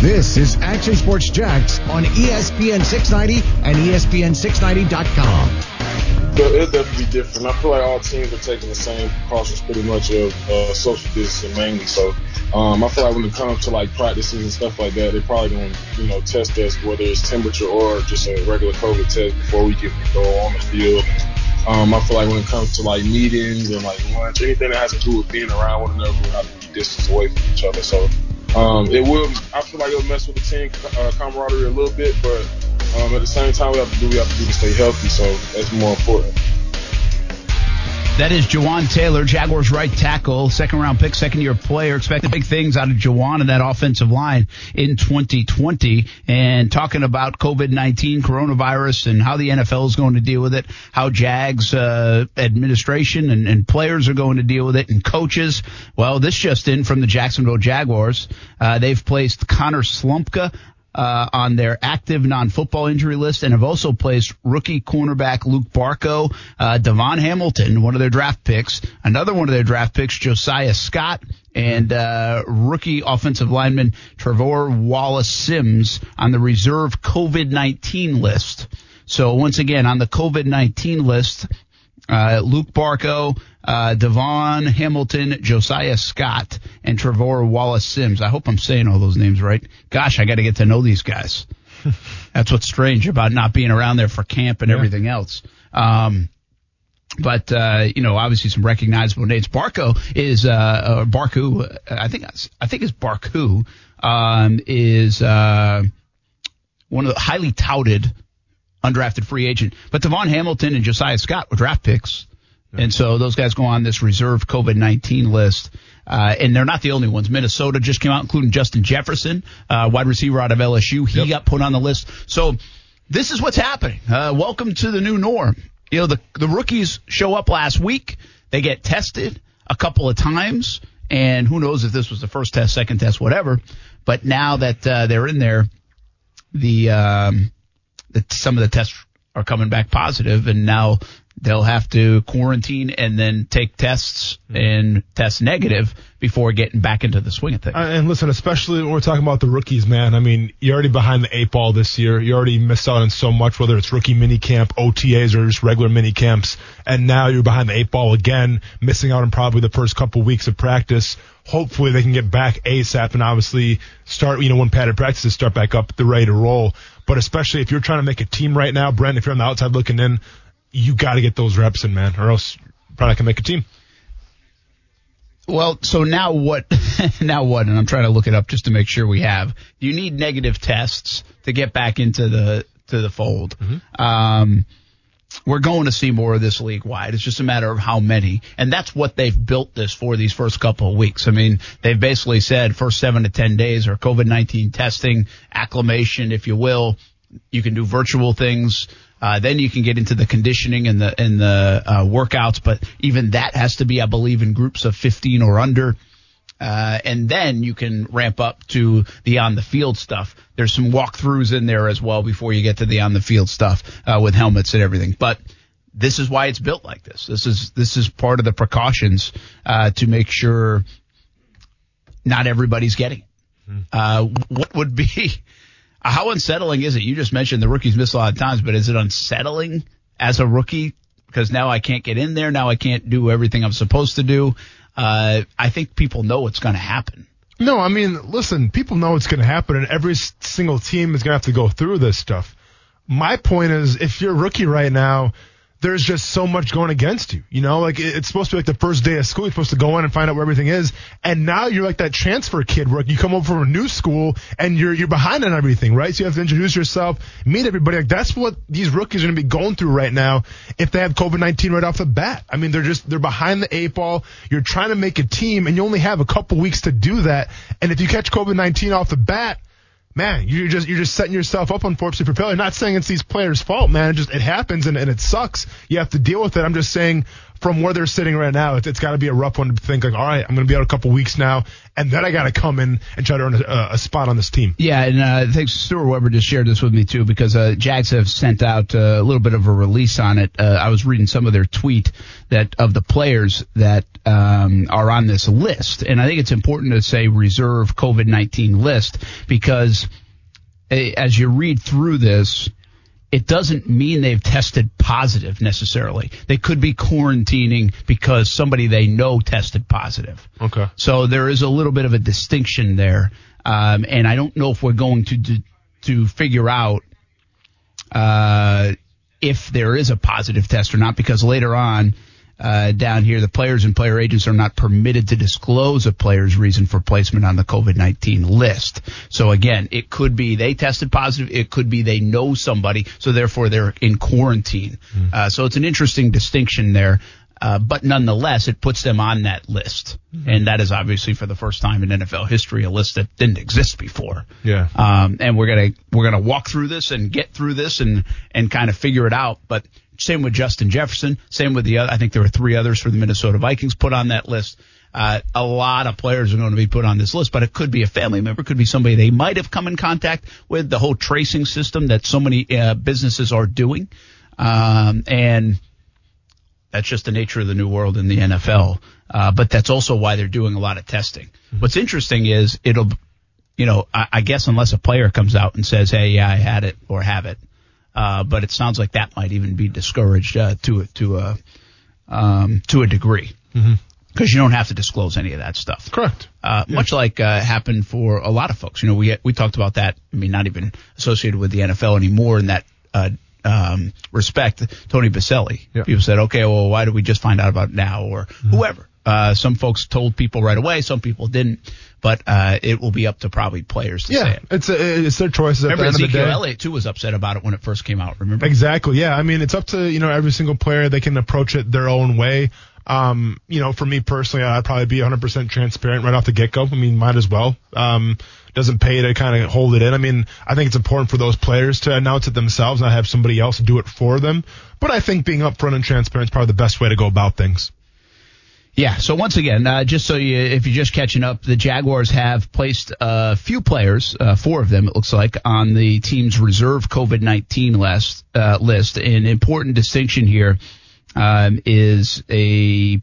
This is Action Sports Jax on ESPN 690 and ESPN690.com. So It'll definitely be different. I feel like all teams are taking the same precautions pretty much of uh, social distancing mainly. So um, I feel like when it comes to like practices and stuff like that, they're probably going to, you know, test us whether it's temperature or just a regular COVID test before we can go on the field. Um, I feel like when it comes to like meetings and like lunch, anything that has to do with being around one another, we have to be distance away from each other. So um, it will. I feel like it'll mess with the team uh, camaraderie a little bit, but um, at the same time, we have to do we have to do to stay healthy. So that's more important. That is Jawaan Taylor, Jaguars right tackle, second round pick, second year player. Expected big things out of Jawaan and that offensive line in 2020. And talking about COVID 19, coronavirus, and how the NFL is going to deal with it, how Jags uh, administration and, and, players are going to deal with it, and coaches. Well, this just in from the Jacksonville Jaguars. Uh, they've placed Connor Slumpka uh, on their active non-football injury list and have also placed rookie cornerback Luq Barcoo, uh, DaVon Hamilton, one of their draft picks, another one of their draft picks, Josiah Scott, and uh, rookie offensive lineman Trevor Wallace Sims on the reserve COVID-19 list. So once again, on the COVID-19 list, uh, Luq Barcoo, uh, DaVon Hamilton, Josiah Scott, and Trevor Wallace Sims. I hope I'm saying all those names right. Gosh, I got to get to know these guys. That's what's strange about not being around there for camp and yeah. everything else. Um, but uh, you know, obviously some recognizable names. Barco is uh, uh Barku. I think I think it's Barku um, is uh, one of the highly touted undrafted free agent. But DaVon Hamilton and Josiah Scott were draft picks. And so those guys go on this reserve COVID 19 list. Uh, and they're not the only ones. Minnesota just came out, including Justin Jefferson, uh, wide receiver out of LSU. He yep. got put on the list. So this is what's happening. Uh, welcome to the new norm. You know, the, the rookies show up last week. They get tested a couple of times. And who knows if this was the first test, second test, whatever. But now that uh, they're in there, the, um, the, some of the tests are coming back positive, and now they'll have to quarantine and then take tests and test negative before getting back into the swing of things. Uh, and listen, especially when we're talking about the rookies, man. I mean, you're already behind the eight ball this year. You already missed out on so much, whether it's rookie mini camp, OTAs, or just regular mini camps. And now you're behind the eight ball again, missing out on probably the first couple weeks of practice. Hopefully they can get back ASAP and obviously start, you know, when padded practices start back up, they're ready to roll. But especially if you're trying to make a team right now, Brent, if you're on the outside looking in, you got to get those reps in, man, or else probably can make a team. Well, so now what? now what? And I'm trying to look it up just to make sure we have. You need negative tests to get back into the to the fold. Mm-hmm. Um, we're going to see more of this league wide. It's just a matter of how many, and that's what they've built this for these first couple of weeks. I mean, they've basically said first seven to ten days are COVID nineteen testing, acclimation, if you will. You can do virtual things. Uh, then you can get into the conditioning and the and the uh, workouts, but even that has to be, I believe, in groups of 15 or under. Uh, and then you can ramp up to the on the field stuff. There's some walkthroughs in there as well before you get to the on the field stuff uh, with helmets and everything. But this is why it's built like this. This is this is part of the precautions uh, to make sure not everybody's getting. Mm. what would be how unsettling is it? You just mentioned the rookies miss a lot of times, but is it unsettling as a rookie? Because now I can't get in there. Now I can't do everything I'm supposed to do. Uh, I think people know what's going to happen. No, I mean, listen, people know it's going to happen, and every single team is going to have to go through this stuff. My point is, if you're a rookie right now, there's just so much going against you. You know, like it's supposed to be like the first day of school. You're supposed to go in and find out where everything is. And now you're like that transfer kid where you come over from a new school and you're, you're behind on everything, right? So you have to introduce yourself, meet everybody. Like that's what these rookies are going to be going through right now if they have COVID-19 right off the bat. I mean, they're just, they're behind the eight ball. You're trying to make a team and you only have a couple weeks to do that. And if you catch COVID-19 off the bat, man, you're just you're just setting yourself up unfortunately for failure. Not saying it's these players' fault, man. It just it happens and, and it sucks. You have to deal with it. I'm just saying from where they're sitting right now, it's, it's got to be a rough one to think like, all right, I'm going to be out a couple weeks now, and then I got to come in and try to earn a, a, spot on this team. Yeah, and uh, thanks Stuart Weber just shared this with me too because uh, Jags have sent out uh, a little bit of a release on it. Uh, I was reading some of their tweet that of the players that um, are on this list, and I think it's important to say reserve COVID nineteen list because eh, as you read through this it doesn't mean they've tested positive necessarily. They could be quarantining because somebody they know tested positive. Okay. So there is a little bit of a distinction there. Um, and I don't know if we're going to, to, to figure out, uh, if there is a positive test or not because later on, uh, down here, the players and player agents are not permitted to disclose a player's reason for placement on the COVID-19 list. So again, it could be they tested positive. It could be they know somebody, so therefore they're in quarantine. Mm. Uh, so it's an interesting distinction there. Uh, but nonetheless, it puts them on that list, mm-hmm. and that is obviously for the first time in NFL history a list that didn't exist before. Yeah. Um, and we're gonna we're gonna walk through this and get through this and and kind of figure it out. But same with Justin Jefferson. Same with the other. I think there were three others for the Minnesota Vikings put on that list. Uh, a lot of players are going to be put on this list, but it could be a family member, could be somebody they might have come in contact with. The whole tracing system that so many uh, businesses are doing, um, and that's just the nature of the new world in the NFL. Uh, but that's also why they're doing a lot of testing. Mm-hmm. What's interesting is it'll, you know, I, I guess unless a player comes out and says, "Hey, yeah, I had it" or "have it," Uh, but it sounds like that might even be discouraged uh, to to a um, to a degree because mm-hmm. you don't have to disclose any of that stuff. Correct. Uh, yeah. Much like uh, happened for a lot of folks. You know, we we talked about that. I mean, not even associated with the NFL anymore in that. Uh, um, respect Tony Boselli. Yeah. People said, okay, well, why did we just find out about it now or mm-hmm. whoever? Uh, some folks told people right away, some people didn't, but uh, it will be up to probably players to yeah, say it. It's a, it's their choices. Remember, at the Ezekiel end of the day. Elliott too was upset about it when it first came out. Remember? Exactly. Yeah. I mean, it's up to you know every single player. They can approach it their own way. Um, you know, for me personally, I'd probably be 100% transparent right off the get go. I mean, might as well. Um, doesn't pay to kind of hold it in. I mean, I think it's important for those players to announce it themselves, not have somebody else do it for them. But I think being upfront and transparent is probably the best way to go about things. Yeah. So once again, uh, just so you, if you're just catching up, the Jaguars have placed a few players, uh, four of them it looks like, on the team's reserve COVID-19 list. Uh, list. An important distinction here um, is a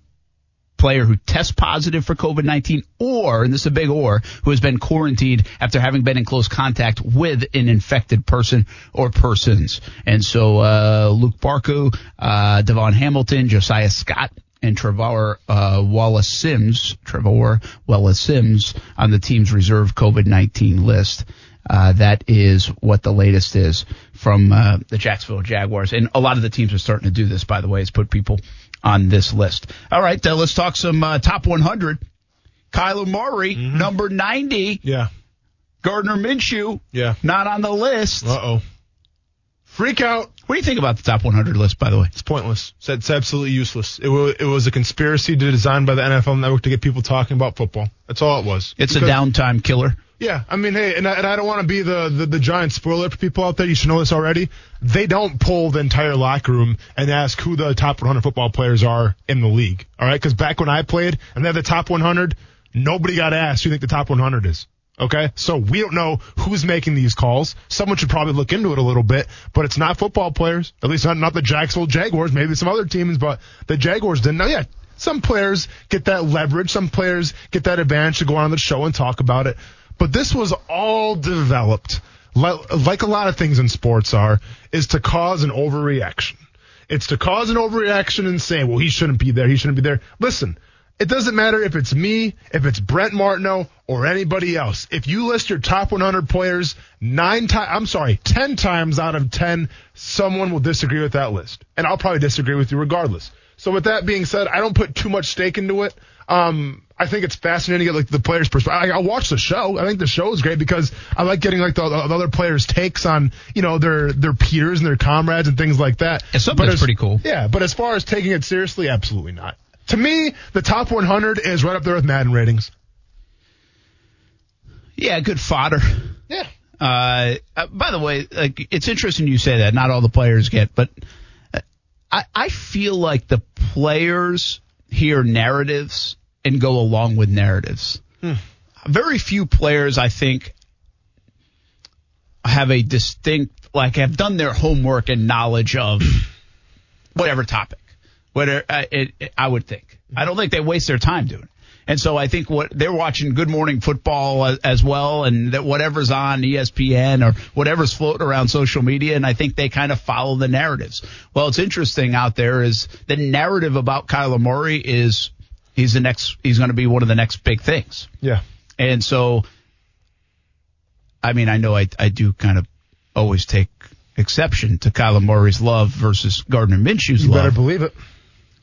player who tests positive for COVID-19 or, and this is a big or, who has been quarantined after having been in close contact with an infected person or persons. And so, uh, Luq Barcoo, uh, DaVon Hamilton, Josiah Scott, and Trevor uh, Wallace Sims, Trevor Wallace Sims on the team's reserve COVID-19 list. Uh, that is what the latest is from uh, the Jacksonville Jaguars. And a lot of the teams are starting to do this, by the way, is put people on this list. All right, uh, let's talk some uh, top 100. Kyler Murray, mm-hmm. number 90. Yeah. Gardner Minshew. Yeah. Not on the list. Uh oh. Freak out. What do you think about the top 100 list, by the way? It's pointless. It's, it's absolutely useless. It was, it was a conspiracy designed by the NFL Network to get people talking about football. That's all it was. It's because, a downtime killer. Yeah, I mean, hey, and I, and I don't want to be the, the, the giant spoiler for people out there. You should know this already. They don't pull the entire locker room and ask who the top 100 football players are in the league. All right, because back when I played and they had the top 100, nobody got asked who you think the top 100 is. Okay. So we don't know who's making these calls. Someone should probably look into it a little bit, but it's not football players. At least not, not the Jacksonville Jaguars, maybe some other teams, but the Jaguars didn't. Now, yeah, some players get that leverage. Some players get that advantage to go on the show and talk about it. But this was all developed, like a lot of things in sports are, is to cause an overreaction. It's to cause an overreaction and say, well, he shouldn't be there. He shouldn't be there. Listen, it doesn't matter if it's me, if it's Brent Martineau, or anybody else. If you list your top 100 players nine times, I'm sorry, 10 times out of 10, someone will disagree with that list. And I'll probably disagree with you regardless. So with that being said, I don't put too much stake into it. Um, I think it's fascinating to get like the players' perspective. I, will watch the show. I think the show is great because I like getting like the, the, other players' takes on you know their their peers and their comrades and things like that. Yeah, something's pretty cool. Yeah, but as far as taking it seriously, absolutely not. To me, the top 100 is right up there with Madden ratings. Yeah, good fodder. Yeah. Uh, uh, by the way, like, it's interesting you say that. Not all the players get, but uh, I, I feel like the players hear narratives and go along with narratives. Hmm. Very few players, I think, have a distinct, like, have done their homework and knowledge of whatever topic. Whatever, uh, it, it, I would think. I don't think they waste their time doing it. And so I think what they're watching Good Morning Football as, as well, and that whatever's on ESPN or whatever's floating around social media, and I think they kind of follow the narratives. Well, it's interesting out there is the narrative about Kyler Murray is he's the next, he's going to be one of the next big things. Yeah. And so, I mean, I know I, I do kind of always take exception to Kyler Murray's love versus Gardner Minshew's you love. better believe it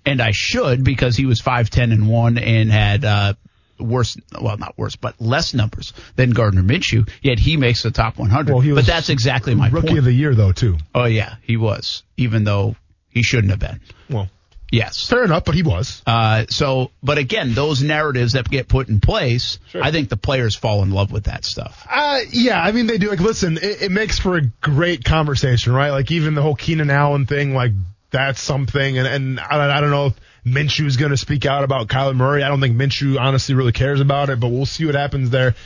and I should because he was five ten and one and had uh, worse, well not worse, but less numbers than Gardner Minshew. Yet he makes the top 100. Well, but that's exactly my rookie point. of the year though too. Oh yeah, he was, even though he shouldn't have been. Well. Yes. Fair enough, but he was. Uh, so, but again, those narratives that get put in place, sure. I think the players fall in love with that stuff. Uh, yeah, I mean, they do. Like, listen, it, it makes for a great conversation, right? Like, even the whole Keenan Allen thing, like, that's something. And, and I, I don't know if Minshew Minshew's going to speak out about Kyler Murray. I don't think Minshew honestly really cares about it, but we'll see what happens there.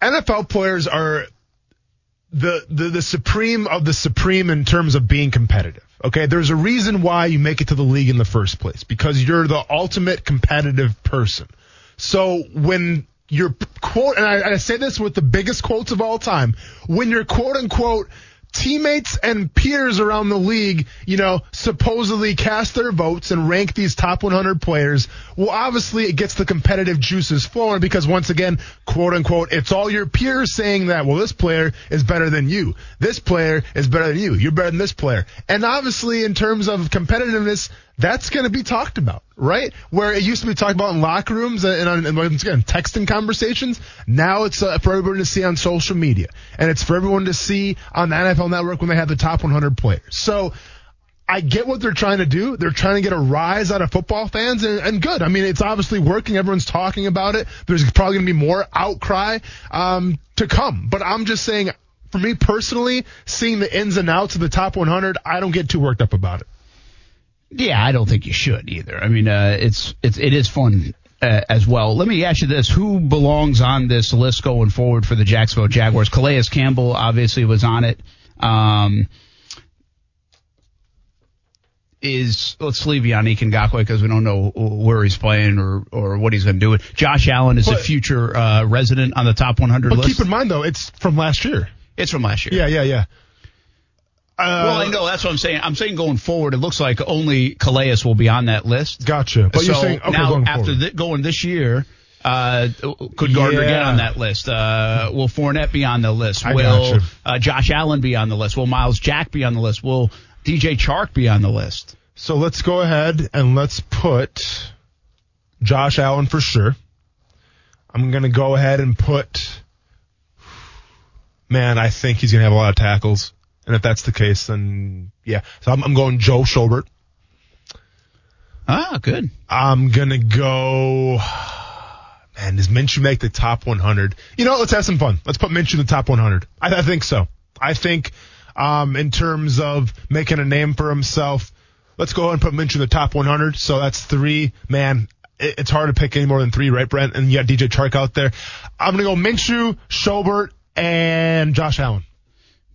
NFL players are the, the, the supreme of the supreme in terms of being competitive. Okay. There's a reason why you make it to the league in the first place because you're the ultimate competitive person. So when you're quote, and I, I say this with the biggest quotes of all time, when you're quote unquote teammates and peers around the league, you know, supposedly cast their votes and rank these top 100 players, well, obviously it gets the competitive juices flowing because once again, quote unquote, it's all your peers saying that, well, this player is better than you. This player is better than you. You're better than this player. And obviously in terms of competitiveness, that's going to be talked about, right? Where it used to be talked about in locker rooms and, and, again, texting conversations. Now it's uh, for everyone to see on social media, and it's for everyone to see on the NFL Network when they have the top 100 players. So. I get what they're trying to do. They're trying to get a rise out of football fans, and, and good. I mean, it's obviously working. Everyone's talking about it. There's probably going to be more outcry um, to come. But I'm just saying, for me personally, seeing the ins and outs of the top 100, I don't get too worked up about it. Yeah, I don't think you should either. I mean, uh, it's it's it is fun uh, as well. Let me ask you this: Who belongs on this list going forward for the Jacksonville Jaguars? Calais Campbell obviously was on it. Um, is let's leave Yannick Ngakoue because we don't know where he's playing or or what he's going to do. Josh Allen is but, a future uh, resident on the top 100 but list. keep in mind though, it's from last year. It's from last year. Yeah, yeah, yeah. Uh, well, I know that's what I'm saying. I'm saying going forward, it looks like only Calais will be on that list. Gotcha. But so you're saying okay, now going after th- going this year, uh, could Gardner yeah. get on that list? Uh, will Fournette be on the list? I will uh, Josh Allen be on the list? Will Myles Jack be on the list? Will DJ Chark be on the list? So let's go ahead and let's put Josh Allen for sure. I'm going to go ahead and put, man, I think he's going to have a lot of tackles. And if that's the case, then yeah. So I'm, I'm going Joe Schobert. Ah, good. I'm gonna go. Man, does Minshew make the top 100? You know, let's have some fun. Let's put Minshew in the top 100. I, I think so. I think, um, in terms of making a name for himself, let's go ahead and put Minshew in the top 100. So that's three. Man, it, it's hard to pick any more than three, right, Brent? And you got DJ Chark out there. I'm gonna go Minshew, Schobert, and Josh Allen.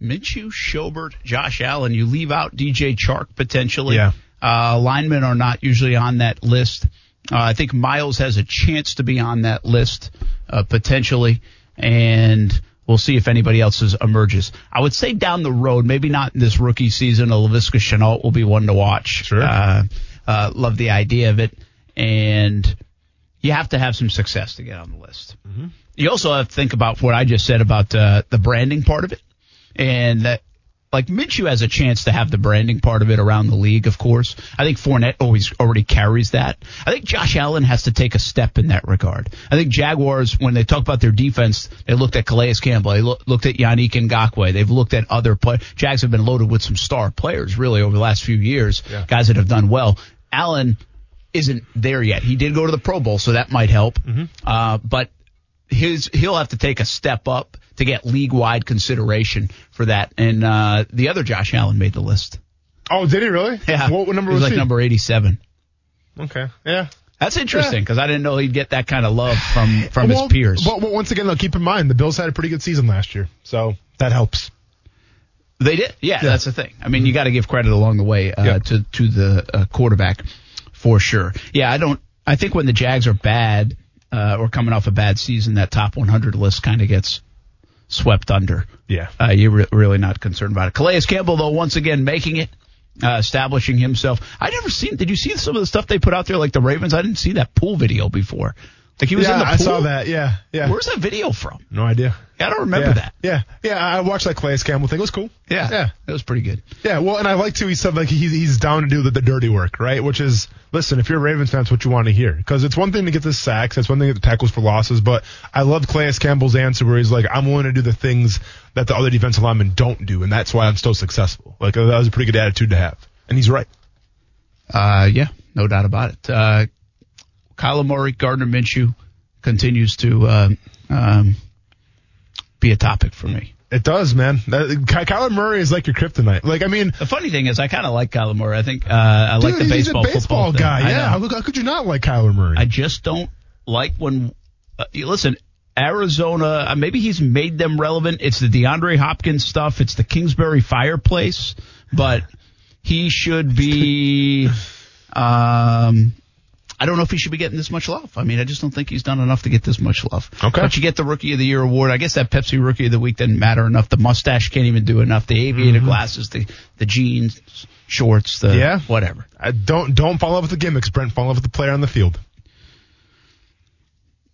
Minshew, Schobert, Josh Allen. You leave out DJ Chark potentially. Yeah. Uh, linemen are not usually on that list. Uh, I think Myles has a chance to be on that list uh, potentially, and we'll see if anybody else is, emerges. I would say down the road, maybe not in this rookie season, a Laviska Shenault will be one to watch. Sure. Uh, uh, love the idea of it, and you have to have some success to get on the list. Mm-hmm. You also have to think about what I just said about uh, the branding part of it and that like Minshew has a chance to have the branding part of it around the league, of course. I think Fournette always already carries that. I think Josh Allen has to take a step in that regard. I think Jaguars, when they talk about their defense, they looked at Calais Campbell, they looked at Yannick Ngakoue, they've looked at other players. Jags have been loaded with some star players really over the last few years, yeah. guys that have done well. Allen isn't there yet. He did go to the Pro Bowl, so that might help. Mm-hmm. Uh, but his he'll have to take a step up to get league wide consideration for that. And uh, the other Josh Allen made the list. Oh, did he really? Yeah, What, what number he was was, like he? number eighty seven. Okay. Yeah. That's interesting because I didn't know he'd get that kind of love from from well, his peers. But, but once again, though, keep in mind the Bills had a pretty good season last year, so that helps. They did. Yeah, that's the thing. I mean, you got to give credit along the way uh, Yeah. to to the uh, quarterback for sure. Yeah, I don't. I think when the Jags are bad uh, or coming off a bad season, that top 100 list kind of gets swept under. Yeah. Uh, you're re- really not concerned about it. Calais Campbell, though, once again making it, uh, establishing himself. I never seen. Did you see some of the stuff they put out there, like the Ravens? I didn't see that pool video before. Like he was yeah, in the pool. I saw that. Yeah. Yeah. Where's that video from? no idea. Yeah, I don't remember yeah. that. Yeah. Yeah. I watched that Calais Campbell thing. It was cool. Yeah, Yeah. it was pretty good. Yeah, well, and I like too. He said like he's he's down to do the, the dirty work, right? Which is listen, if you're a Ravens fan, that's what you want to hear because it's one thing to get the sacks, it's one thing to get the tackles for losses, but I love Calais Campbell's answer where he's like, I'm willing to do the things that the other defensive linemen don't do, and that's why I'm still successful. Like that was a pretty good attitude to have, and he's right. Uh, yeah, no doubt about it. Uh, Kyler Murray, Gardner Minshew continues to uh, um, be a topic for me. It does, man. That, Ky- Kyler Murray is like your kryptonite. Like, I mean, The funny thing is, I kind of like Kyler Murray. I think uh, I like dude, the he's baseball a baseball football guy. thing. Yeah, how, how could you not like Kyler Murray? I just don't like when. Uh, you listen, Arizona. Uh, maybe he's made them relevant. It's the DeAndre Hopkins stuff. It's the Kingsbury fireplace. But he should be. Um, I don't know if he should be getting this much love. I mean, I just don't think he's done enough to get this much love. Okay. But you get the Rookie of the Year award. I guess that Pepsi Rookie of the Week didn't matter enough. The mustache can't even do enough. The aviator glasses, the the jeans, shorts, the Mm-hmm. Yeah. whatever. I don't don't fall in love with the gimmicks, Brent. Fall in love with the player on the field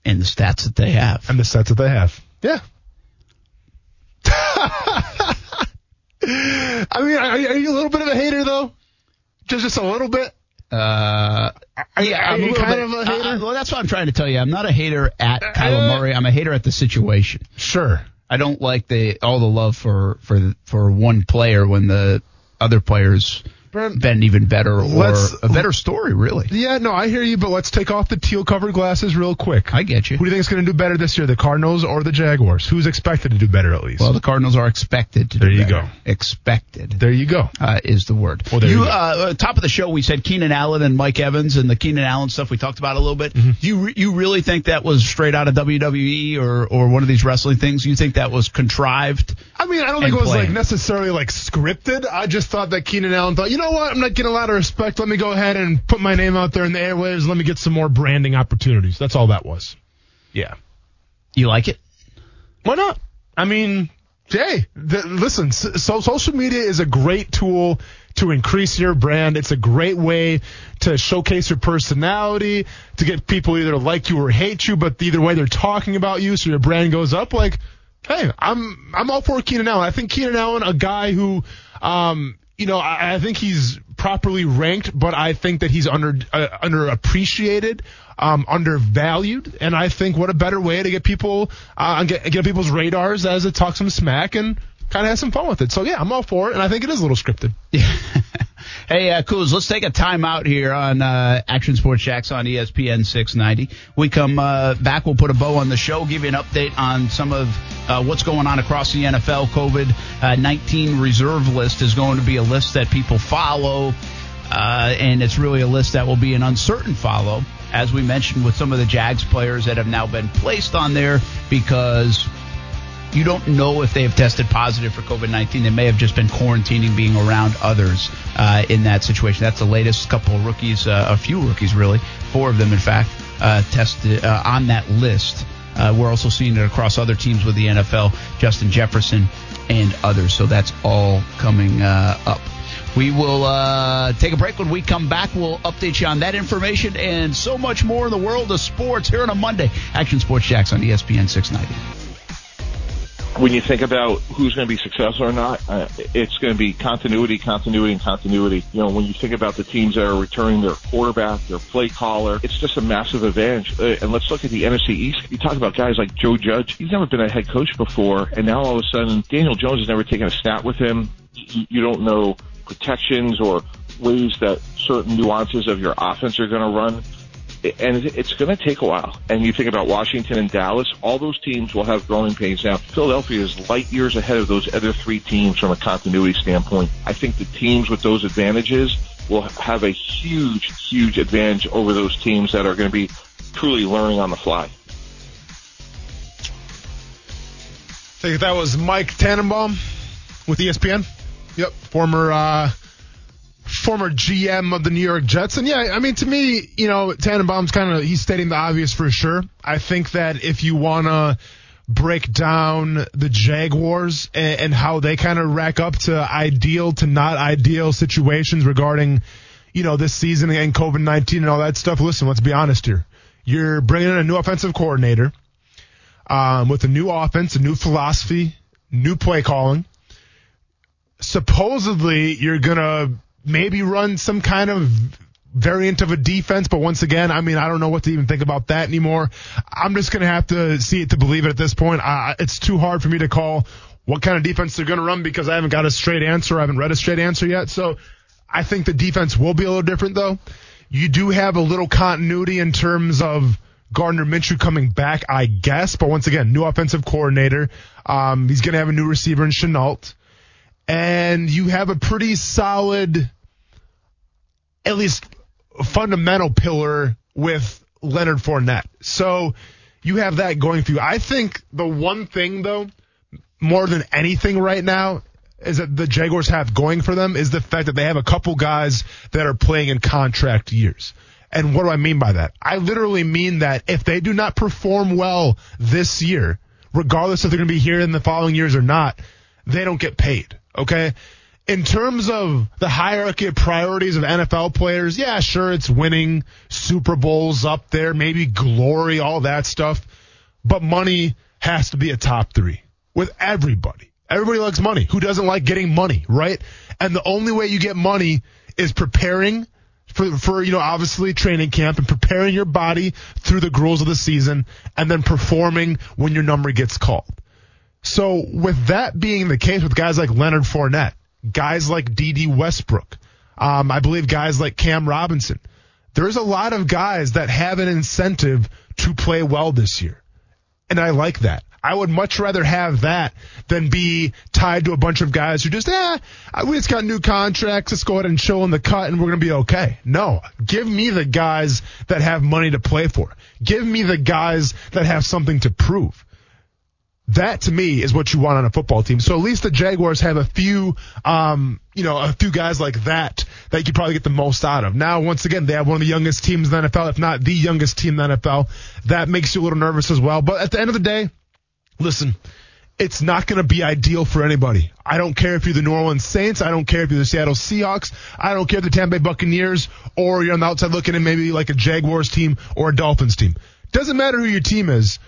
And the stats that they have. and the stats that they have. Yeah. I mean, are, are you a little bit of a hater though? Just just a little bit. Uh, Are, yeah, are I'm you a little kind bit, of a uh, hater? uh, well, that's what I'm trying to tell you. I'm not a hater at Kyler Uh, Murray. I'm a hater at the situation. sure. I don't like the all the love for for for one player when the other players been even better or Let's- a better story. Really, Yeah, no, I hear you, but let's take off the teal covered glasses real quick. I get you. Who do you think is going to do better this year, the Cardinals or the Jaguars? Who's expected to do better at least? Well, the Cardinals are expected to. There do you better. go. Expected. there you go. uh, is the word. Well, there you go. uh, top of the show, we said Keenan Allen and Mike Evans, and the Keenan Allen stuff we talked about a little bit. Mm-hmm. Do you re- you really think that was straight out of WWE or or one of these wrestling things? You think that was contrived? I mean, I don't think it was like necessarily like scripted. I just thought that Keenan Allen thought, you know what, I'm not getting a lot of respect. Let me go ahead and put my name out there in the airwaves. Let me get some more branding opportunities. That's all that was. Yeah. You like it? Why not? I mean, hey, the, listen, so social media is a great tool to increase your brand. It's a great way to showcase your personality, to get people either like you or hate you, but either way they're talking about you, so your brand goes up. Like, hey, I'm I'm all for Keenan Allen. I think Keenan Allen, a guy who, um, you know, I, I think he's properly ranked, but I think that he's under uh, underappreciated, um, undervalued, and I think what a better way to get people uh, get get people's radars as to talk some smack. And kind of have some fun with it. So yeah, I'm all for it, and I think it is a little scripted. Yeah. Hey, uh, Coos, let's take a time out here on uh, Action Sports Jax on ESPN 690. We come uh, back, we'll put a bow on the show, give you an update on some of uh, what's going on across the NFL. COVID uh, 19 reserve list is going to be a list that people follow, uh, and it's really a list that will be an uncertain follow, as we mentioned with some of the Jags players that have now been placed on there because you don't know if they have tested positive for COVID 19. They may have just been quarantining, being around others uh, in that situation. That's the latest couple of rookies, uh, a few rookies really, four of them in fact, uh, tested uh, on that list. Uh, we're also seeing it across other teams with the NFL, Justin Jefferson and others. So that's all coming uh, up. We will uh, take a break. When we come back, we'll update you on that information and so much more in the world of sports here on a Monday. Action Sports Jax on ESPN 690. When you think about who's going to be successful or not, uh, it's going to be continuity, continuity, and continuity. You know, when you think about the teams that are returning their quarterback, their play caller, it's just a massive advantage. Uh, and let's look at the NFC East. You talk about guys like Joe Judge. He's never been a head coach before, and now all of a sudden, Daniel Jones has never taken a snap with him. You, you don't know protections or ways that certain nuances of your offense are going to run and it's going to take a while. And you think about Washington and Dallas, all those teams will have growing pains. Now, Philadelphia is light years ahead of those other three teams from a continuity standpoint. I think the teams with those advantages will have a huge, huge advantage over those teams that are going to be truly learning on the fly. I think that was Mike Tannenbaum with ESPN. Yep, former uh, former GM of the New York Jets. And yeah, I mean, to me, you know, Tannenbaum's kind of, he's stating the obvious for sure. I think that if you want to break down the Jaguars and, and how they kind of rack up to ideal to not ideal situations regarding, you know, this season and COVID 19 and all that stuff, listen, let's be honest here. You're bringing in a new offensive coordinator um, with a new offense, a new philosophy, new play calling. Supposedly, you're to maybe run some kind of variant of a defense, but once again, I mean, I don't know what to even think about that anymore. I'm just going to have to see it to believe it at this point. I, it's too hard for me to call what kind of defense they're going to run because I haven't got a straight answer. I haven't read a straight answer yet. So I think the defense will be a little different though. You do have a little continuity in terms of Gardner Minshew coming back, I guess. But once again, new offensive coordinator. Um, he's going to have a new receiver in Shenault and you have a pretty solid, at least fundamental pillar with Leonard Fournette. So you have that going through. I think the one thing though, more than anything right now, is that the Jaguars have going for them is the fact that they have a couple guys that are playing in contract years. And what do I mean by that? I literally mean that if they do not perform well this year, regardless if they're going to be here in the following years or not, they don't get paid. Okay. In terms of the hierarchy of priorities of NFL players, yeah, sure, it's winning Super Bowls up there, maybe glory, all that stuff. But money has to be a top three with everybody. Everybody likes money. Who doesn't like getting money, right? And the only way you get money is preparing for, for, you know, obviously training camp and preparing your body through the gruels of the season and then performing when your number gets called. So with that being the case with guys like Leonard Fournette, guys like Dede Westbrook, um, I believe guys like Cam Robinson, there's a lot of guys that have an incentive to play well this year. And I like that. I would much rather have that than be tied to a bunch of guys who just, eh, we just got new contracts. Let's go ahead and chill in the cut and we're going to be okay. No, give me the guys that have money to play for. Give me the guys that have something to prove. That to me is what you want on a football team. So at least the Jaguars have a few, um, you know, a few guys like that that you probably get the most out of. Now, once again, they have one of the youngest teams in the NFL, if not the youngest team in the NFL. That makes you a little nervous as well. But at the end of the day, listen, it's not going to be ideal for anybody. I don't care if you're the New Orleans Saints. I don't care if you're the Seattle Seahawks. I don't care if the Tampa Bay Buccaneers or you're on the outside looking at maybe like a Jaguars team or a Dolphins team. Doesn't matter who your team is.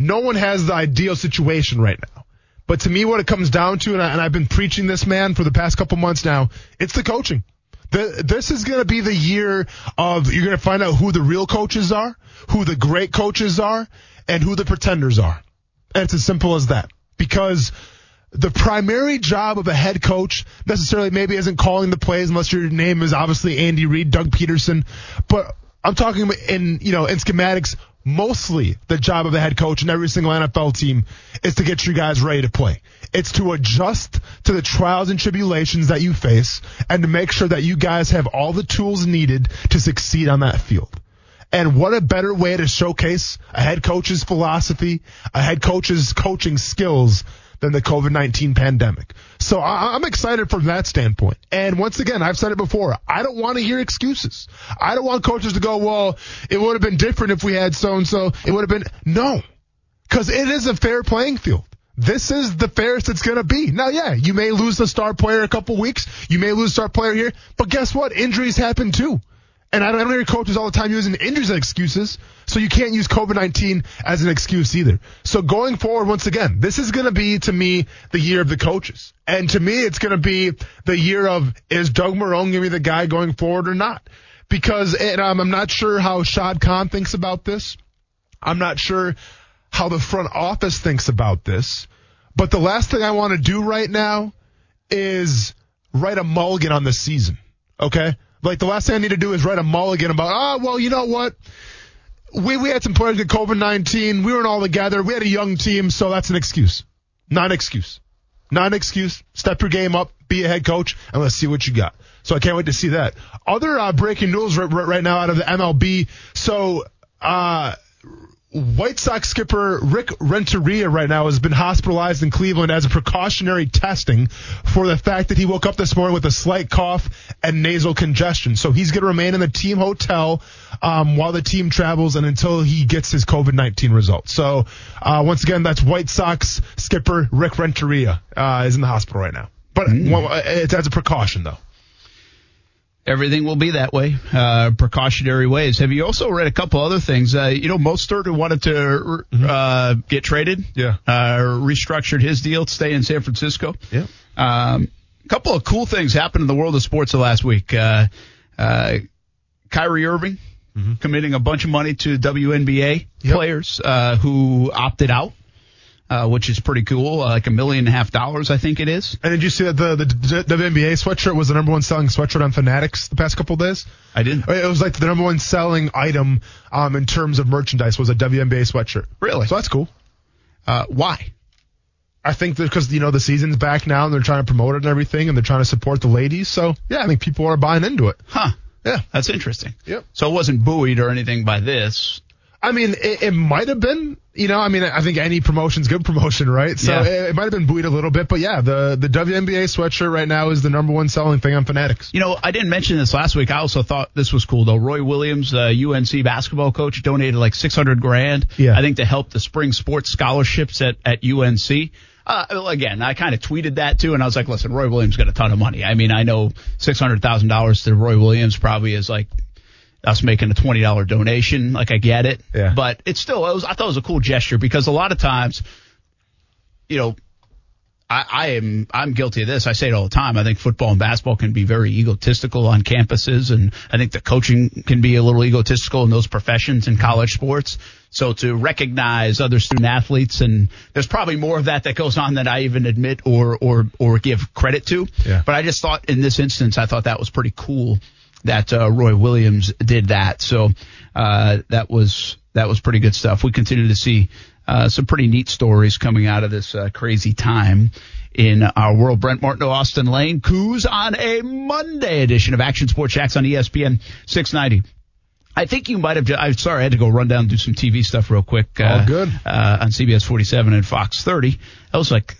No one has the ideal situation right now. But to me, what it comes down to, and, I, have been preaching this man for the past couple months now, it's the coaching. The, this is going to be the year of you're going to find out who the real coaches are, who the great coaches are, and who the pretenders are. And it's as simple as that. Because the primary job of a head coach necessarily maybe isn't calling the plays unless your name is obviously Andy Reid, Doug Pederson, but I'm talking in, you know, in schematics, mostly the job of the head coach and every single NFL team is to get you guys ready to play. It's to adjust to the trials and tribulations that you face and to make sure that you guys have all the tools needed to succeed on that field. And what a better way to showcase a head coach's philosophy, a head coach's coaching skills than the COVID-19 pandemic. So I, am excited from that standpoint. And once again, I've said it before. I don't want to hear excuses. I don't want coaches to go, well, it would have been different if we had so and so. It would have been no, because it is a fair playing field. This is the fairest it's going to be. Now, yeah, you may lose the star player a couple weeks. You may lose star player here, but guess what? Injuries happen too. And I don't hear coaches all the time using injuries as excuses. So you can't use COVID-19 as an excuse either. So going forward, once again, this is going to be to me the year of the coaches. And to me, it's going to be the year of is Doug Marrone going to be the guy going forward or not? Because and, um, I'm not sure how Shad Khan thinks about this. I'm not sure how the front office thinks about this. But the last thing I want to do right now is write a mulligan on the season. Okay? Like the last thing I need to do is write a mulligan about, oh, well, you know what? we, we had some players get COVID 19. We weren't all together. We had a young team, so that's an excuse. Not an excuse. Not an excuse. Step your game up, be a head coach, and let's see what you got. So I can't wait to see that. Other uh, breaking news right, right now out of the MLB. So, uh, White Sox skipper Rick Renteria right now has been hospitalized in Cleveland as a precautionary testing for the fact that he woke up this morning with a slight cough and nasal congestion. So he's going to remain in the team hotel um, while the team travels and until he gets his COVID 19 results. So uh, once again, that's White Sox skipper Rick Renteria uh, is in the hospital right now. But mm. well, it's as a precaution, though. Everything will be that way, uh, precautionary ways. Have you also read a couple other things? Uh, you know, Mostert who wanted to mm-hmm. uh, get traded, yeah, uh, restructured his deal to stay in San Francisco. Yeah. Um, a couple of cool things happened in the world of sports the last week. Uh, uh, Kyrie Irving mm-hmm. committing a bunch of money to WNBA yep. players uh, who opted out uh, which is pretty cool. Uh, like a million and a half dollars, I think it is. And did you see that the, the WNBA sweatshirt was the number one selling sweatshirt on Fanatics the past couple days? I didn't. It was like the number one selling item um, in terms of merchandise was a WNBA sweatshirt. Really? So that's cool. Uh, why? I think because you know the season's back now and they're trying to promote it and everything and they're trying to support the ladies. So yeah, I think people are buying into it. Huh. Yeah, that's interesting. Yep. So it wasn't buoyed or anything by this. I mean, it, it might have been. You know, I mean, I think any promotion's good promotion, right? So yeah. it, it, might have been buoyed a little bit, but yeah, the the WNBA sweatshirt right now is the number one selling thing on Fanatics. You know, I didn't mention this last week. I also thought this was cool though. Roy Williams, uh, UNC basketball coach, donated like six hundred grand. Yeah. I think to help the spring sports scholarships at at UNC. Uh, again, I kind of tweeted that too, and I was like, listen, Roy Williams got a ton of money. I mean, I know six hundred thousand dollars to Roy Williams probably is like us making a twenty dollar donation. Like I get it, yeah. but it's still it was, I thought it was a cool gesture because a lot of times, you know, I, I am I'm guilty of this. I say it all the time. I think football and basketball can be very egotistical on campuses, and I think the coaching can be a little egotistical in those professions in college sports. So to recognize other student athletes, and there's probably more of that that goes on than I even admit or or or give credit to. Yeah. But I just thought in this instance, I thought that was pretty cool that uh, Roy Williams did that. So uh, that was that was pretty good stuff. We continue to see uh, some pretty neat stories coming out of this uh, crazy time in our world. Brent Martineau, Austin Lane, Coos on a Monday edition of Action Sports Jax on ESPN 690. I think you might have. I'm sorry, I had to go run down and do some TV stuff real quick. All good. Uh, on CBS 47 and Fox 30. That was like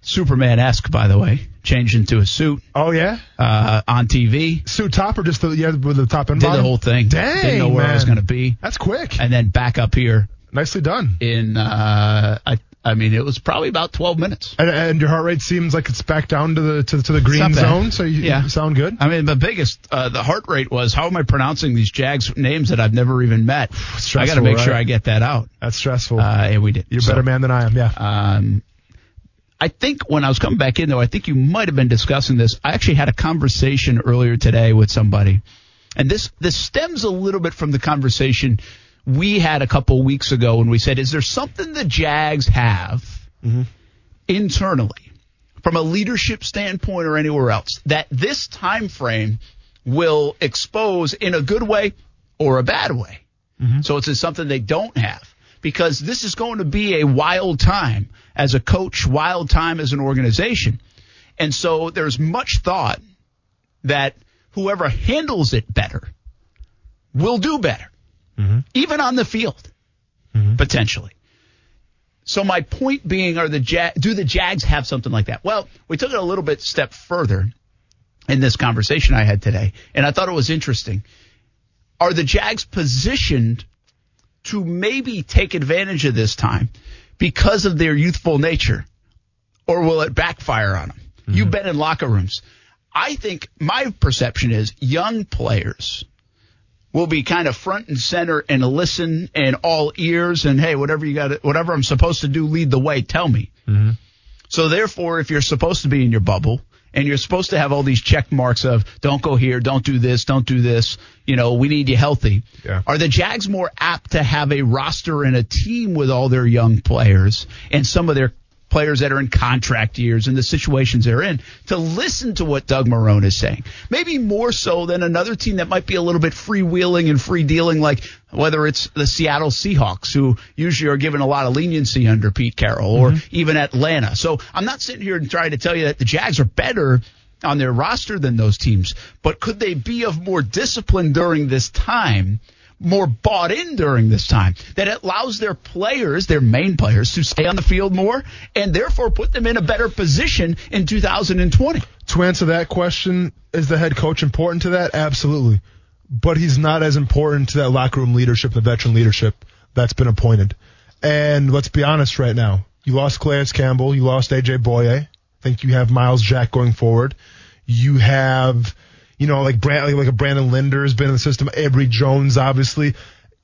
Superman esque, by the way. Changed into a suit. Oh yeah. Uh, on TV. Suit top or just the yeah with the top and Did bottom? the whole thing. Dang, Didn't know where man. I was going to be. That's quick. And then back up here. Nicely done. In uh, I I mean it was probably about 12 minutes. And, and your heart rate seems like it's back down to the to, to the green zone, so you, yeah. you sound good. I mean the biggest uh, the heart rate was how am I pronouncing these Jags names that I've never even met? I got to make right? sure I get that out. That's stressful. Uh, and we did. You're a so, better man than I am. Yeah. Um, I think when I was coming back in, though, I think you might have been discussing this. I actually had a conversation earlier today with somebody, and this this stems a little bit from the conversation we had a couple weeks ago when we said, "Is there something the Jags have mm-hmm. internally, from a leadership standpoint or anywhere else, that this time frame will expose in a good way or a bad way?" Mm-hmm. So it's something they don't have because this is going to be a wild time as a coach, wild time as an organization. And so there's much thought that whoever handles it better will do better, mm-hmm. even on the field, mm-hmm. potentially. So my point being, are the Jag- do the Jags have something like that? Well, we took it a little bit step further in this conversation I had today, and I thought it was interesting. Are the Jags positioned to maybe take advantage of this time because of their youthful nature? Or will it backfire on them? Mm-hmm. You've been in locker rooms. I think my perception is young players will be kind of front and center and listen and all ears and hey, whatever you got, whatever I'm supposed to do, lead the way. Tell me. Mm-hmm. So therefore, if you're supposed to be in your bubble, and you're supposed to have all these check marks of don't go here, don't do this, don't do this. You know, we need you healthy. Yeah. Are the Jags more apt to have a roster and a team with all their young players and some of their players that are in contract years and the situations they're in to listen to what Doug Marrone is saying. Maybe more so than another team that might be a little bit freewheeling and free dealing, like whether it's the Seattle Seahawks, who usually are given a lot of leniency under Pete Carroll, or mm-hmm. even Atlanta. So I'm not sitting here and trying to tell you that the Jags are better on their roster than those teams, but could they be of more discipline during this time? More bought in during this time that it allows their players, their main players, to stay on the field more and therefore put them in a better position in 2020. To answer that question, is the head coach important to that? Absolutely. But he's not as important to that locker room leadership, the veteran leadership that's been appointed. And let's be honest right now. You lost Clarence Campbell. You lost AJ Bouye. I think you have Myles Jack going forward. You have you know, like Brand, like a Brandon Linder has been in the system, Abry Jones, obviously.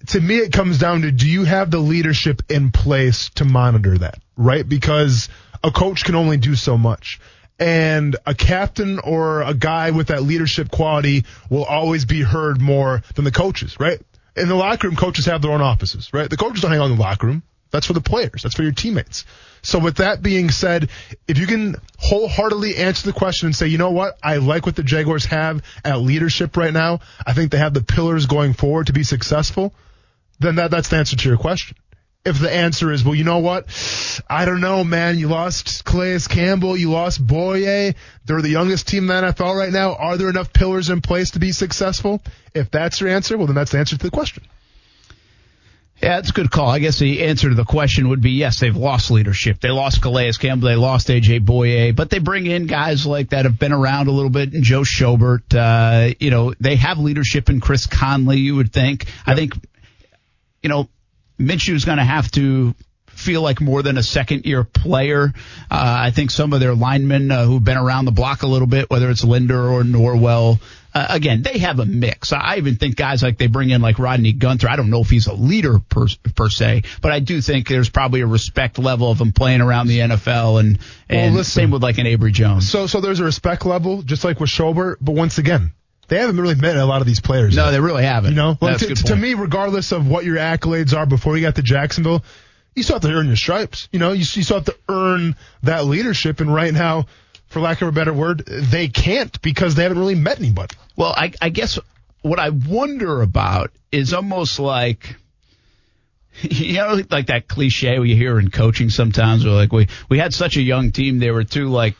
To me, it comes down to do you have the leadership in place to monitor that, right? Because a coach can only do so much. And a captain or a guy with that leadership quality will always be heard more than the coaches, right? In the locker room, coaches have their own offices, right? The coaches don't hang out in the locker room. That's for the players. That's for your teammates. So with that being said, if you can wholeheartedly answer the question and say, you know what, I like what the Jaguars have at leadership right now. I think they have the pillars going forward to be successful. Then that, that's the answer to your question. If the answer is, well, you know what? I don't know, man. You lost Calais Campbell. You lost Bouye. They're the youngest team in the NFL right now. Are there enough pillars in place to be successful? If that's your answer, well, then that's the answer to the question. Yeah, that's a good call. I guess the answer to the question would be yes, they've lost leadership. They lost Calais Campbell, they lost AJ Bouye, but they bring in guys like that have been around a little bit and Joe Schobert. Uh, you know, they have leadership in Chris Conley, you would think. Yep. I think, you know, Minshew's going to have to feel like more than a second year player. Uh, I think some of their linemen uh, who've been around the block a little bit, whether it's Linder or Norwell, uh, again, they have a mix. I even think guys like they bring in like Rodney Gunter. I don't know if he's a leader per, per se, but I do think there's probably a respect level of him playing around the NFL and, and well, listen, same with like an Abry Jones. So, so there's a respect level, just like with Schobert, but once again, they haven't really met a lot of these players. No, yet. they really haven't. You know, well, to, to, me, regardless of what your accolades are before you got to Jacksonville, you still have to earn your stripes. You know, you, you still have to earn that leadership. And right now, for lack of a better word, they can't because they haven't really met anybody. Well, I, I guess what I wonder about is almost like you know, like that cliche we hear in coaching sometimes, where like we we had such a young team, they were too like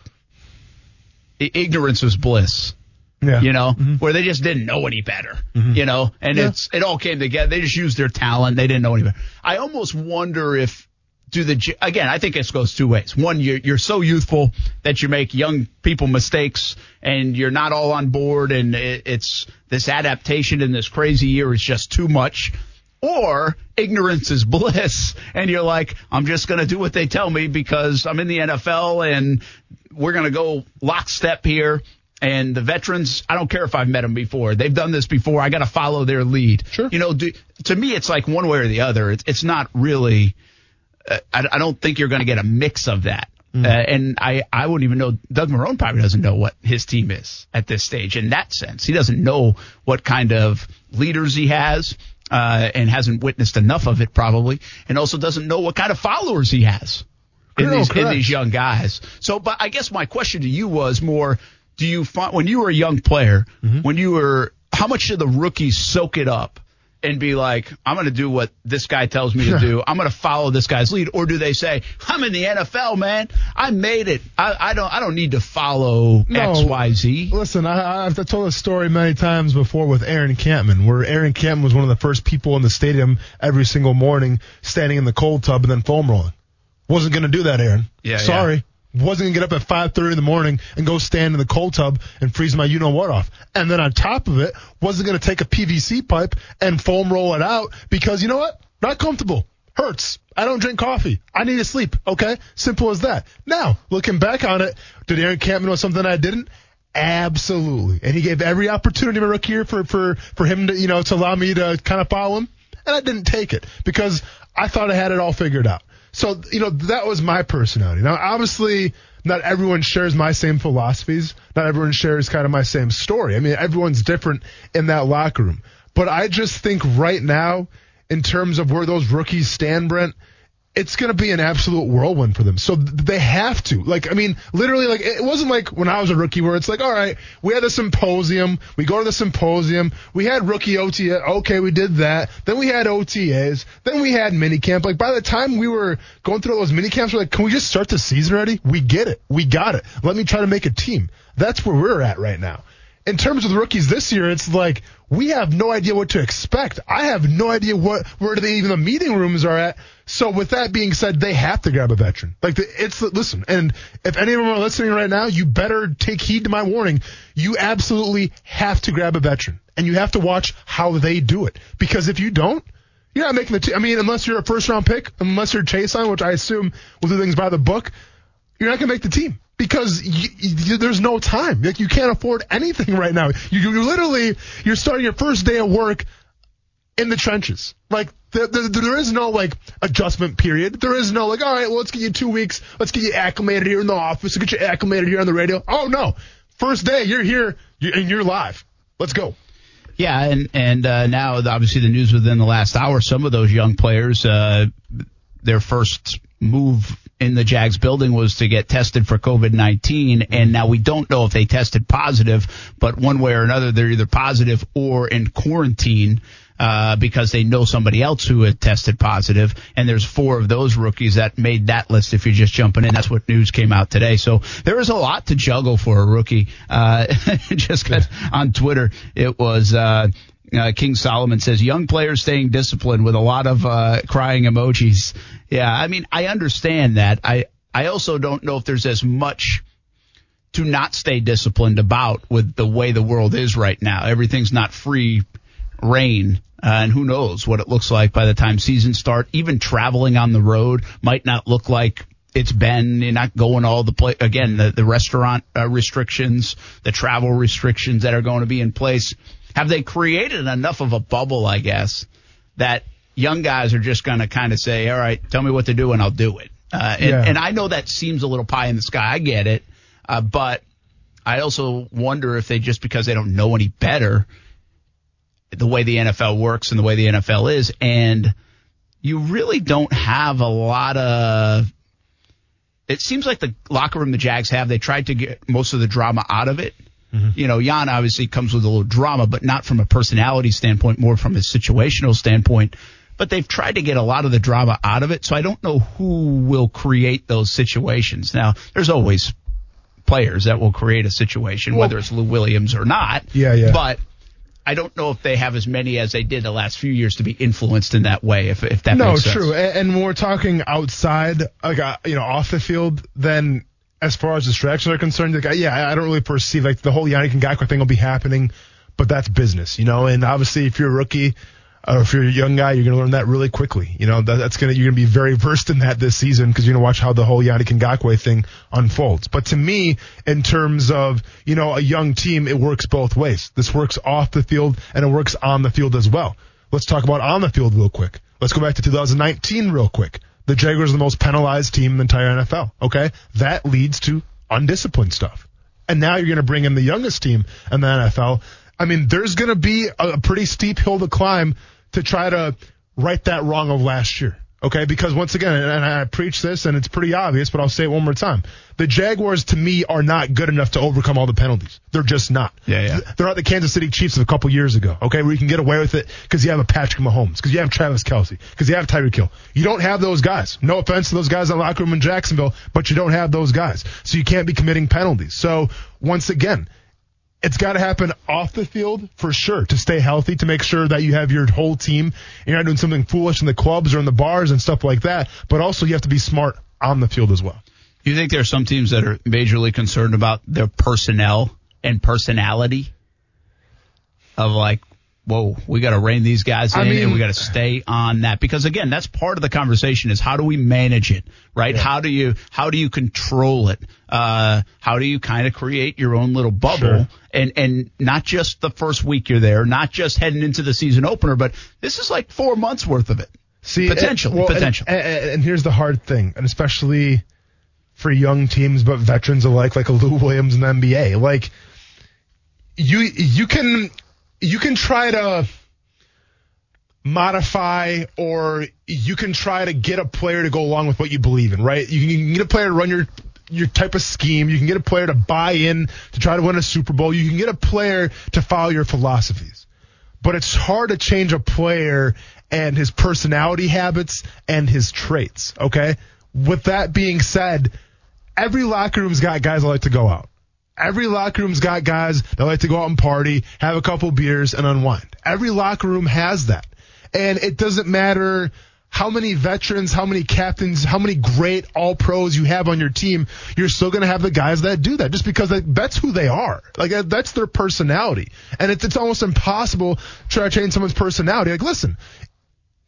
ignorance was bliss. Yeah. You know, mm-hmm. where they just didn't know any better. Mm-hmm. You know, and yeah. it's it all came together. They just used their talent. They didn't know any better. I almost wonder if do the again. I think this goes two ways. One, you're, you're so youthful that you make young people mistakes, and you're not all on board, and it, it's this adaptation in this crazy year is just too much. Or ignorance is bliss, and you're like, I'm just going to do what they tell me because I'm in the NFL, and we're going to go lockstep here. And the veterans, I don't care if I've met them before. They've done this before. I got to follow their lead. Sure. You know, do, to me, it's like one way or the other. It's, it's not really I, I don't think you're going to get a mix of that. Mm. Uh, and I, I wouldn't even know. Doug Marrone probably doesn't know what his team is at this stage. In that sense, he doesn't know what kind of leaders he has, uh, and hasn't witnessed enough of it probably, and also doesn't know what kind of followers he has in these in these young guys. So, but I guess my question to you was more: Do you find when you were a young player, mm-hmm. when you were, how much did the rookies soak it up? and be like, I'm going to do what this guy tells me to do. I'm going to follow this guy's lead, or do they say, I'm in the NFL, man. I made it. I, I don't. I don't need to follow no, X, Y, Z. Listen, I, I've told a story many times before with Aaron Kampman, where Aaron Kampman was one of the first people in the stadium every single morning, standing in the cold tub and then foam rolling. Wasn't going to do that, Aaron. Yeah. Sorry. Yeah wasn't gonna get up at 5:30 in the morning and go stand in the cold tub and freeze my you know what off. And then on top of it, wasn't gonna take a PVC pipe and foam roll it out because you know what? Not comfortable. Hurts. I don't drink coffee. I need to sleep. Okay? Simple as that. Now, looking back on it, did Aaron Kampman know something I didn't? Absolutely. And he gave every opportunity to my rookie year for, for, for him to, you know, to allow me to kind of follow him. And I didn't take it because I thought I had it all figured out. So, you know, that was my personality. Now, obviously, not everyone shares my same philosophies. Not everyone shares kind of my same story. I mean, everyone's different in that locker room. But I just think right now, in terms of where those rookies stand, Brent, it's going to be an absolute whirlwind for them. So they have to. Like, I mean, literally, like, it wasn't like when I was a rookie where it's like, all right, we had a symposium. We go to the symposium. We had rookie OTA. Okay, we did that. Then we had OTAs. Then we had minicamp. Like, by the time we were going through those minicamps, we're like, can we just start the season already? We get it. We got it. Let me try to make a team. That's where we're at right now in terms of the rookies this year, it's like we have no idea what to expect. I have no idea what where the, even the meeting rooms are at. So with that being said, they have to grab a veteran. Like the, it's listen, and if any of them are listening right now, you better take heed to my warning. You absolutely have to grab a veteran, and you have to watch how they do it because if you don't. You're not making the team. I mean, unless you're a first round pick, unless you're Chaisson, which I assume will do things by the book, you're not going to make the team because there's no time. Like you can't afford anything right now. You, you literally you're starting your first day of work in the trenches. Like the, the, there is no like adjustment period. There is no like all right, well let's get you two weeks. Let's get you acclimated here in the office. Let's get you acclimated here on the radio. Oh no, first day you're here and you're live. Let's go. Yeah, and and uh, now obviously the news within the last hour, some of those young players, uh, their first move in the Jags building was to get tested for COVID 19. And now we don't know if they tested positive, but one way or another, they're either positive or in quarantine. Uh, because they know somebody else who had tested positive, and there's four of those rookies that made that list. If you're just jumping in, that's what news came out today. So there is a lot to juggle for a rookie. Uh, just because on Twitter it was. Uh, uh, King Solomon says young players staying disciplined with a lot of uh, crying emojis. Yeah, I mean, I understand that. I I also don't know if there's as much to not stay disciplined about with the way the world is right now. Everything's not free reign. Uh, and who knows what it looks like by the time seasons start. Even traveling on the road might not look like it's been. You're not going all the place again. The, the restaurant uh, restrictions, the travel restrictions that are going to be in place. Have they created enough of a bubble? I guess that young guys are just going to kind of say, all right, tell me what to do and I'll do it. Uh, and, yeah. and, I know that seems a little pie in the sky. I get it. Uh, but I also wonder if they just because they don't know any better the way the NFL works and the way the NFL is. And you really don't have a lot of, it seems like the locker room the Jags have, they tried to get most of the drama out of it. Mm-hmm. You know, Jan obviously comes with a little drama, but not from a personality standpoint, more from a situational standpoint but they've tried to get a lot of the drama out of it. So I don't know who will create those situations. Now, there's always players that will create a situation, well, whether it's Lou Williams or not. Yeah, yeah. But I don't know if they have as many as they did the last few years to be influenced in that way. If if that no, makes sense. true. And when we're talking outside, like uh, you know, off the field, then as far as distractions are concerned, like yeah, I don't really perceive like the whole Yannick Ngakoue thing will be happening, but that's business, you know. And obviously, if you're a rookie uh, if you're a young guy, you're going to learn that really quickly. You know, that, that's going to, you're going to be very versed in that this season because you're going to watch how the whole Yannick Ngakoue thing unfolds. But to me, in terms of, you know, a young team, it works both ways. This works off the field and it works on the field as well. Let's talk about on the field real quick. Let's go back to 2019 real quick. The Jaguars are the most penalized team in the entire NFL. Okay. That leads to undisciplined stuff. And now you're going to bring in the youngest team in the NFL. I mean, there's going to be a pretty steep hill to climb to try to right that wrong of last year. Okay, because once again, and I preach this, and it's pretty obvious, but I'll say it one more time. The Jaguars, to me, are not good enough to overcome all the penalties. They're just not. Yeah, yeah. They're not the Kansas City Chiefs of a couple years ago. Okay, where you can get away with it because you have a Patrick Mahomes, because you have Travis Kelce, because you have Tyreek Hill. You don't have those guys. No offense to those guys in the locker room in Jacksonville, but you don't have those guys, so you can't be committing penalties. So once again, it's got to happen off the field for sure to stay healthy, to make sure that you have your whole team. You're not doing something foolish in the clubs or in the bars and stuff like that. But also, you have to be smart on the field as well. You think there are some teams that are majorly concerned about their personnel and personality of like whoa, we got to rein these guys in I mean, and we got to stay on that because again, that's part of the conversation is how do we manage it, right? Yeah. How do you, how do you control it? Uh, how do you kind of create your own little bubble sure. and, and not just the first week you're there, not just heading into the season opener, but this is like four months worth of it. See, potentially, well, potential. And, and, and here's the hard thing, and especially for young teams, but veterans alike, like a Lou Williams in the NBA, like, you you can you can try to modify or you can try to get a player to go along with what you believe in, right? You can, get a player to run your your type of scheme. You can get a player to buy in to try to win a Super Bowl. You can get a player to follow your philosophies. But it's hard to change a player and his personality habits and his traits. Okay. With that being said, every locker room's got guys that like to go out. Every locker room's got guys that like to go out and party, have a couple beers and unwind. Every locker room has that. And it doesn't matter how many veterans, how many captains, how many great all pros you have on your team, you're still going to have the guys that do that just because that's who they are. Like that's their personality. And it's, it's almost impossible to try to change someone's personality. Like, listen,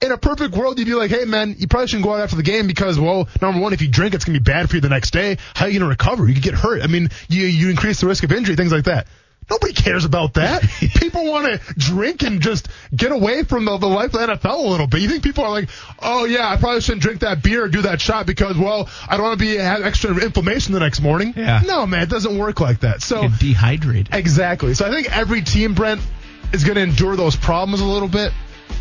in a perfect world, you'd be like, hey man, you probably shouldn't go out after the game because, well, number one, if you drink, it's going to be bad for you the next day. How are you going to recover? You could get hurt. I mean, you, you increase the risk of injury, things like that. Nobody cares about that. people want to drink and just get away from the, the life of the NFL a little bit. You think people are like, oh yeah, I probably shouldn't drink that beer or do that shot because, well, I don't want to be have extra inflammation the next morning. Yeah. No, man, it doesn't work like that. So dehydrated. Exactly. So I think every team, Brent, is going to endure those problems a little bit.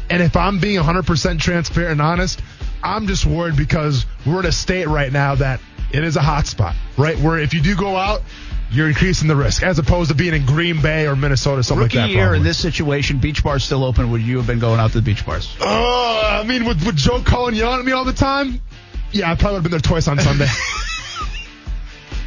And if I'm being 100% transparent and honest, I'm just worried because we're in a state right now that it is a hot spot, right? Where if you do go out, you're increasing the risk as opposed to being in Green Bay or Minnesota, something Rookie like that. year probably. in this situation, beach bars still open. Would you have been going out to the beach bars? Oh, I mean, with, with Joe Cullen yelling at me all the time, yeah, I probably would have been there twice on Sunday.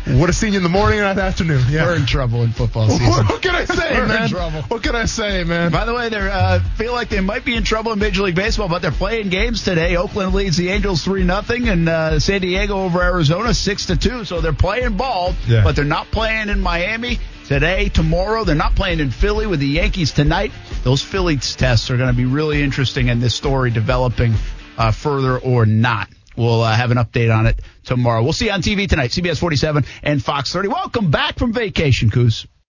Would have seen you in the morning and that afternoon. Yeah. We're in trouble in football season. What, can I say, We're in man? trouble. What can I say, man? By the way, they uh, feel like they might be in trouble in Major League Baseball, but they're playing games today. Oakland leads the Angels three nothing, and uh, San Diego over Arizona six to two. So they're playing ball, Yeah. but they're not playing in Miami today, tomorrow. They're not playing in Philly with the Yankees tonight. Those Phillies tests are going to be really interesting, and this story developing uh, further or not. We'll uh, have an update on it tomorrow. We'll see you on TV tonight, CBS 47 and Fox 30. Welcome back from vacation, Coos.